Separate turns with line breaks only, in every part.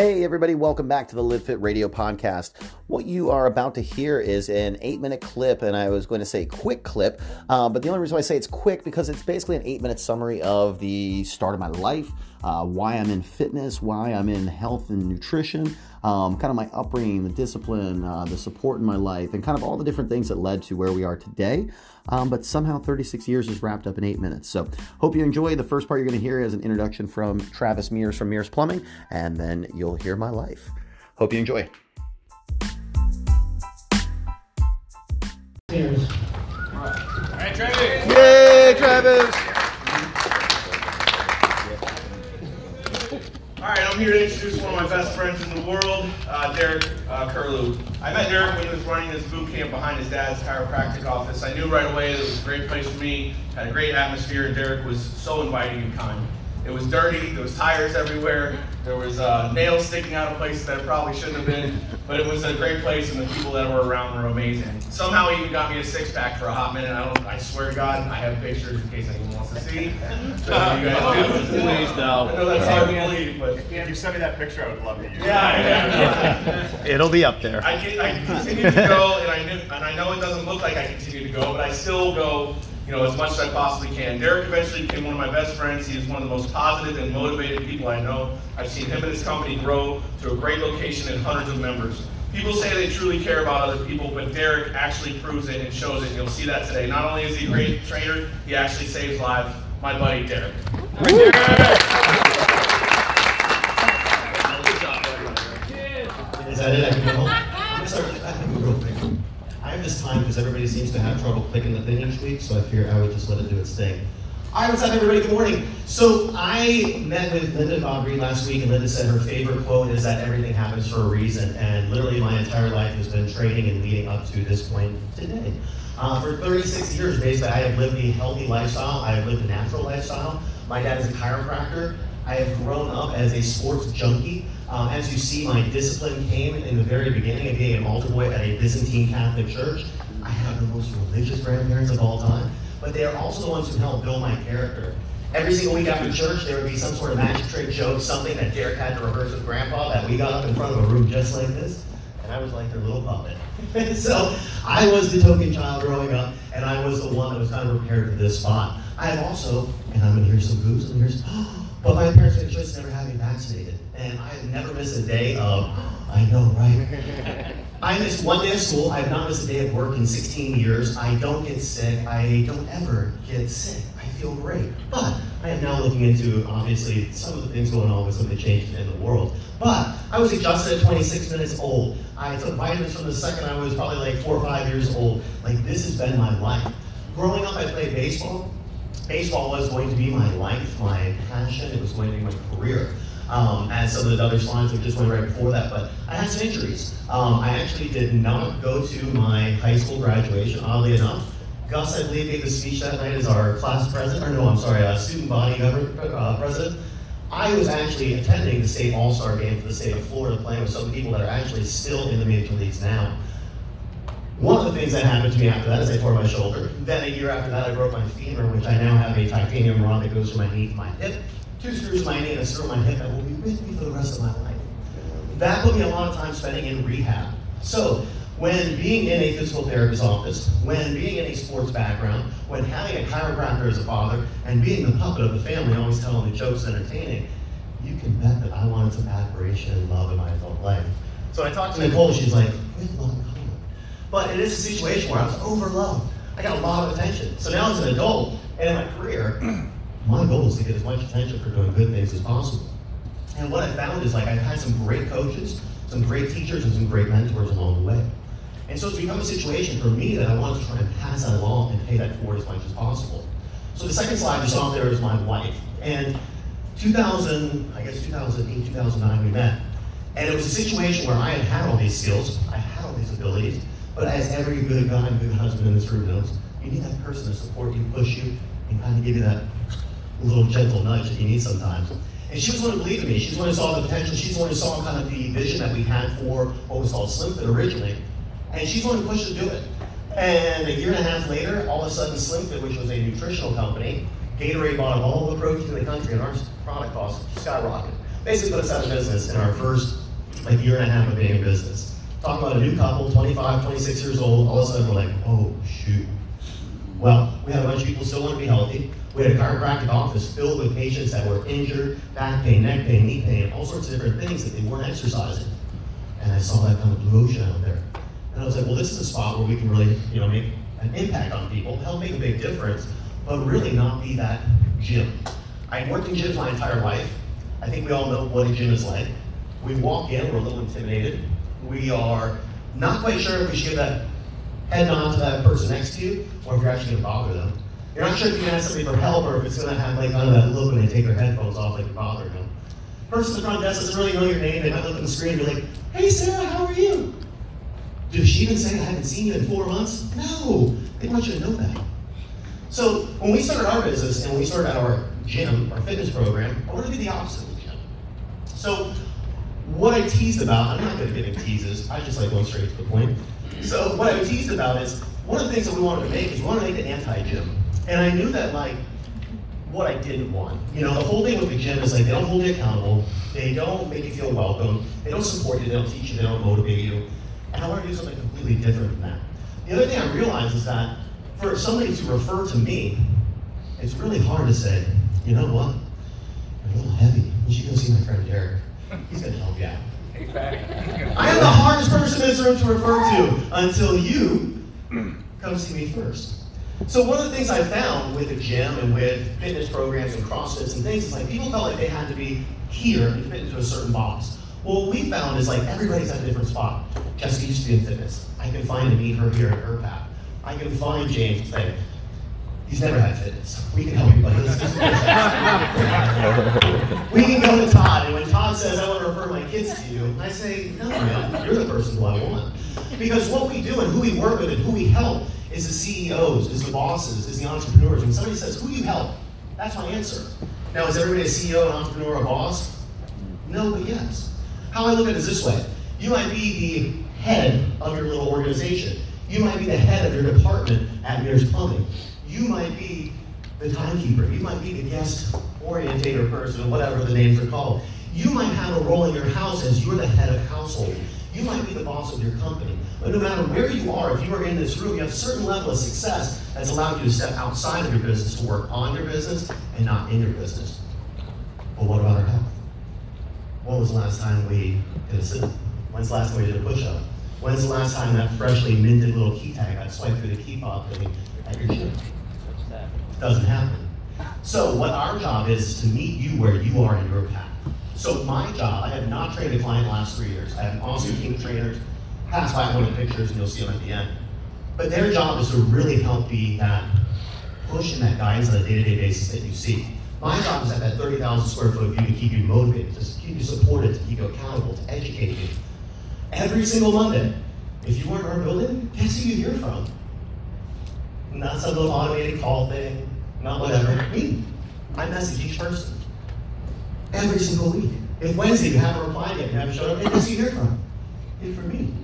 Hey, everybody, welcome back to the Live Fit Radio podcast. What you are about to hear is an eight minute clip, and I was going to say quick clip, uh, but the only reason I say it's quick because it's basically an eight minute summary of the start of my life, uh, why I'm in fitness, why I'm in health and nutrition, um, kind of my upbringing, the discipline, uh, the support in my life, and kind of all the different things that led to where we are today. Um, but somehow 36 years is wrapped up in eight minutes. So hope you enjoy. The first part you're going to hear is an introduction from Travis Mears from Mears Plumbing, and then you'll hear my life. Hope you enjoy.
Cheers.
All right, Travis.
Yay, Travis!
All right, I'm here to introduce one of my best friends in the world, uh, Derek uh, Curlew. I met Derek when he was running his boot camp behind his dad's chiropractic office. I knew right away that it was a great place for me, had a great atmosphere, and Derek was so inviting and kind. It was dirty, there was tires everywhere, there was uh, nails sticking out of places that it probably shouldn't have been, but it was a great place and the people that were around were amazing. Somehow he even got me a six pack for a hot minute. I don't I swear to God, I have pictures in case anyone wants to see. So you guys do.
Please, no.
I know that's hard to believe, but
If you send me that picture, I would love to use it.
yeah, yeah.
It'll be up there.
I, can, I continue to go, and I and I know it doesn't look like I continue to go, but I still go, you know, as much as I possibly can. Derek eventually became one of my best friends. He is one of the most positive and motivated people I know. I've seen him and his company grow to a great location and hundreds of members. People say they truly care about other people, but Derek actually proves it and shows it. You'll see that today. Not only is he a great trainer, he actually saves lives. My buddy Derek.
Is that it? I can go home? I'm gonna start I can go real quick. This time because everybody seems to have trouble clicking the thing each week, so I figured I would just let it do its thing. All right, what's up, everybody? Good morning. So I met with Linda Aubrey last week, and Linda said her favorite quote is that everything happens for a reason. And literally, my entire life has been training and leading up to this point today. Uh, for 36 years, basically, I have lived a healthy lifestyle. I have lived a natural lifestyle. My dad is a chiropractor. I have grown up as a sports junkie. Um, as you see, my discipline came in the very beginning of being an altar boy at a Byzantine Catholic church. I have the most religious grandparents of all time, but they are also the ones who helped build my character. Every single week after church, there would be some sort of magic trick joke, something that Derek had to rehearse with Grandpa that we got up in front of a room just like this, and I was like their little puppet. so I was the token child growing up, and I was the one that was kind of prepared for this spot. I have also, and I'm gonna hear some boos and here's, but my parents made a choice to never have me vaccinated, and I have never missed a day of, I know, right? I missed one day of school. I have not missed a day of work in 16 years. I don't get sick. I don't ever get sick. I feel great. But I am now looking into, obviously, some of the things going on with some of the changes in the world. But I was adjusted at 26 minutes old. I took vitamins from the second I was probably like four or five years old. Like, this has been my life. Growing up, I played baseball. Baseball was going to be my life, my passion. It was going to be my career um, as some of the other slides that just went right before that. But I had some injuries. Um, I actually did not go to my high school graduation, oddly enough. Gus, I believe, gave the speech that night as our class president, or no, I'm sorry, uh, student body uh, president. I was actually attending the state all-star game for the state of Florida, playing with some people that are actually still in the major leagues now. One of the things that happened to me after that is I tore my shoulder. Then a year after that, I broke my femur, which I now have a titanium rod that goes from my knee to my hip, two screws in my knee and a screw in my hip that will be with me for the rest of my life. That put me a lot of time spending in rehab. So, when being in a physical therapist's office, when being in a sports background, when having a chiropractor as a father, and being the puppet of the family, always telling the jokes entertaining, you can bet that I wanted some admiration and love in my adult life. So I talked to Nicole, she's like, and color. But it is a situation where I was overloved. I got a lot of attention. So now as an adult and in my career, my goal is to get as much attention for doing good things as possible. And what I found is like I've had some great coaches, some great teachers, and some great mentors along the way. And so it's become a situation for me that I want to try and pass that along and pay that forward as much as possible. So the second slide you saw there is my wife. And 2000, I guess 2008, 2009, we met. And it was a situation where I had had all these skills, I had all these abilities, but as every good guy and good husband in this room knows, you need that person to support you, push you, and kind of give you that little gentle nudge that you need sometimes. And she was the one who believed in me. She's the one who saw the potential. She's the one who saw kind of the vision that we had for what was called SlimFit originally. And she's the one who pushed us to do it. And a year and a half later, all of a sudden, SlimFit, which was a nutritional company, Gatorade bought all the protein in the country, and our product cost skyrocketed. basically put us out of business in our first like year and a half of being in business. Talking about a new couple, 25, 26 years old, all of a sudden we're like, oh shoot. Well, we had a bunch of people still want to be healthy. We had a chiropractic office filled with patients that were injured, back pain, neck pain, knee pain, all sorts of different things that they weren't exercising. And I saw that kind of blue ocean out there. And I was like, well, this is a spot where we can really, you know, make an impact on people, help make a big difference, but really not be that gym. I worked in gyms my entire life. I think we all know what a gym is like. We walk in, we're a little intimidated. We are not quite sure if we should give that head nod to that person next to you, or if you're actually gonna bother them. You're not sure if you can ask somebody for help, or if it's gonna have like kind of that look when they take their headphones off like you're bothering them. Person at the front desk doesn't really know your name, they might look at the screen and be like, hey Sarah, how are you? Did she even say I haven't seen you in four months? No, they want you to know that. So when we started our business and we started our gym, our fitness program, I wanted to be the opposite of the gym. So what I teased about, I'm not good at giving teases, I just like going straight to the point. So what I teased about is, one of the things that we wanted to make is we wanted to make an anti-gym. And I knew that like, what I didn't want. You know, the whole thing with the gym is like they don't hold you accountable, they don't make you feel welcome, they don't support you, they don't teach you, they don't motivate you. And I want to do something completely different than that. The other thing I realized is that for somebody to refer to me, it's really hard to say, you know what? You're a little heavy. You should go see my friend Derek. He's gonna help you out. I am the hardest person in this room to refer to until you come see me first. So one of the things I found with the gym and with fitness programs and CrossFits and things is like people felt like they had to be here and fit into a certain box. Well, what we found is like everybody's at a different spot. Jessica used to be in fitness. I can find and meet her here at her path. I can find James and say, he's never had fitness. We can help you, buddy. We can go to Todd, and when Todd says, I want to refer my kids to you, I say, no, man, you're the person who I want. Because what we do and who we work with and who we help is the CEOs, is the bosses, is the entrepreneurs. When somebody says, who do you help? That's my answer. Now, is everybody a CEO, an entrepreneur, a boss? No, but yes. How I look at it is this way. You might be the head of your little organization. You might be the head of your department at Mears Plumbing. You might be the timekeeper. You might be the guest orientator person, whatever the names are called. You might have a role in your house as you're the head of household. You might be the boss of your company. But no matter where you are, if you are in this room, you have a certain level of success that's allowed you to step outside of your business to work on your business and not in your business. But what about our health? When was the last time we did a sit? When's the last time we did a push-up? When's the last time that freshly minted little key tag got swiped through the key fob thing at your gym? Doesn't happen. So what our job is, is to meet you where you are in your path. So my job, I have not trained a client the last three years. I have an awesome team of trainers. Pass by one of pictures and you'll see them at the end. But their job is to really help be that push and that guidance on a day-to-day basis that you see. My job is at that 30,000 square foot view to keep you motivated, to keep you supported, to keep you accountable, to educate you. Every single Monday, if you weren't in our building, guess who you hear from? Not some little automated call thing, not whatever. Me. I message each person. Every single week. If Wednesday you haven't replied yet, you haven't showed up, guess who you hear from? Hear from me.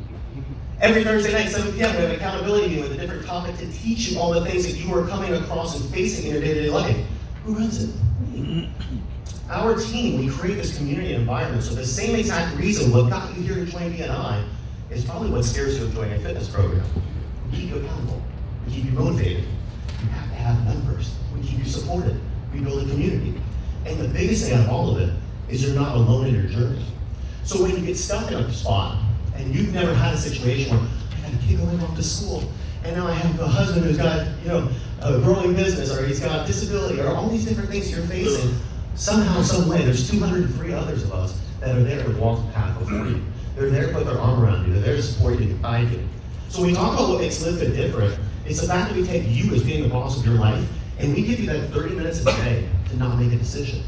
Every Thursday night, 7 p.m., we have an accountability meeting with a different topic to teach you all the things that you are coming across and facing in your day-to-day life. Who runs it? Me. Our team, we create this community environment. So the same exact reason what got you here to join BNI is probably what scares you of joining a fitness program. We keep you accountable. We keep you motivated. You have to have members. We keep you supported. We build a community. And the biggest thing out of all of it is you're not alone in your journey. So when you get stuck in a spot and you've never had a situation where I got a kid going off to school and now I have a husband who's got, you know, a growing business or he's got disability or all these different things you're facing, somehow, some way, there's 203 others of us that are there to walk the path before you. They're there to put their arm around you. They're there to support you, to guide you. So when we talk about what makes LiveFit different, it's the fact that we take you as being the boss of your life, and we give you that 30 minutes a day to not make a decision.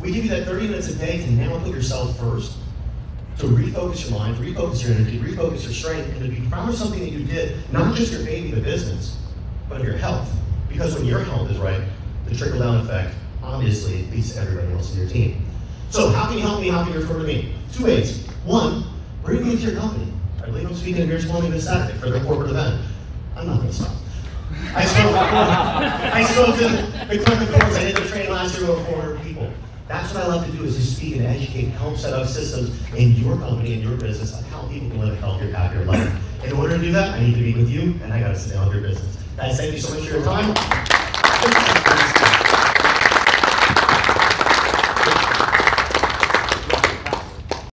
We give you that 30 minutes a day to now put yourself first, to refocus your mind, refocus your energy, refocus your strength, and to be proud of something that you did, not just your baby, the business, but your health. Because when your health is right, the trickle-down effect obviously to everybody else in your team. So how can you help me? How can you refer to me? Two ways. One, bring me into your company. I believe I'm speaking at Mears Plumbing this Saturday for their corporate event. I'm not going to stop. I spoke, I spoke to the Clement Courts. I did the training last year with over 400 people. That's what I love to do is to speak and educate, help set up systems in your company, and your business, on how people can live a healthier, happier life. In order to do that, I need to meet with you, and I gotta sit down with your business. Guys, thank you so much for your time.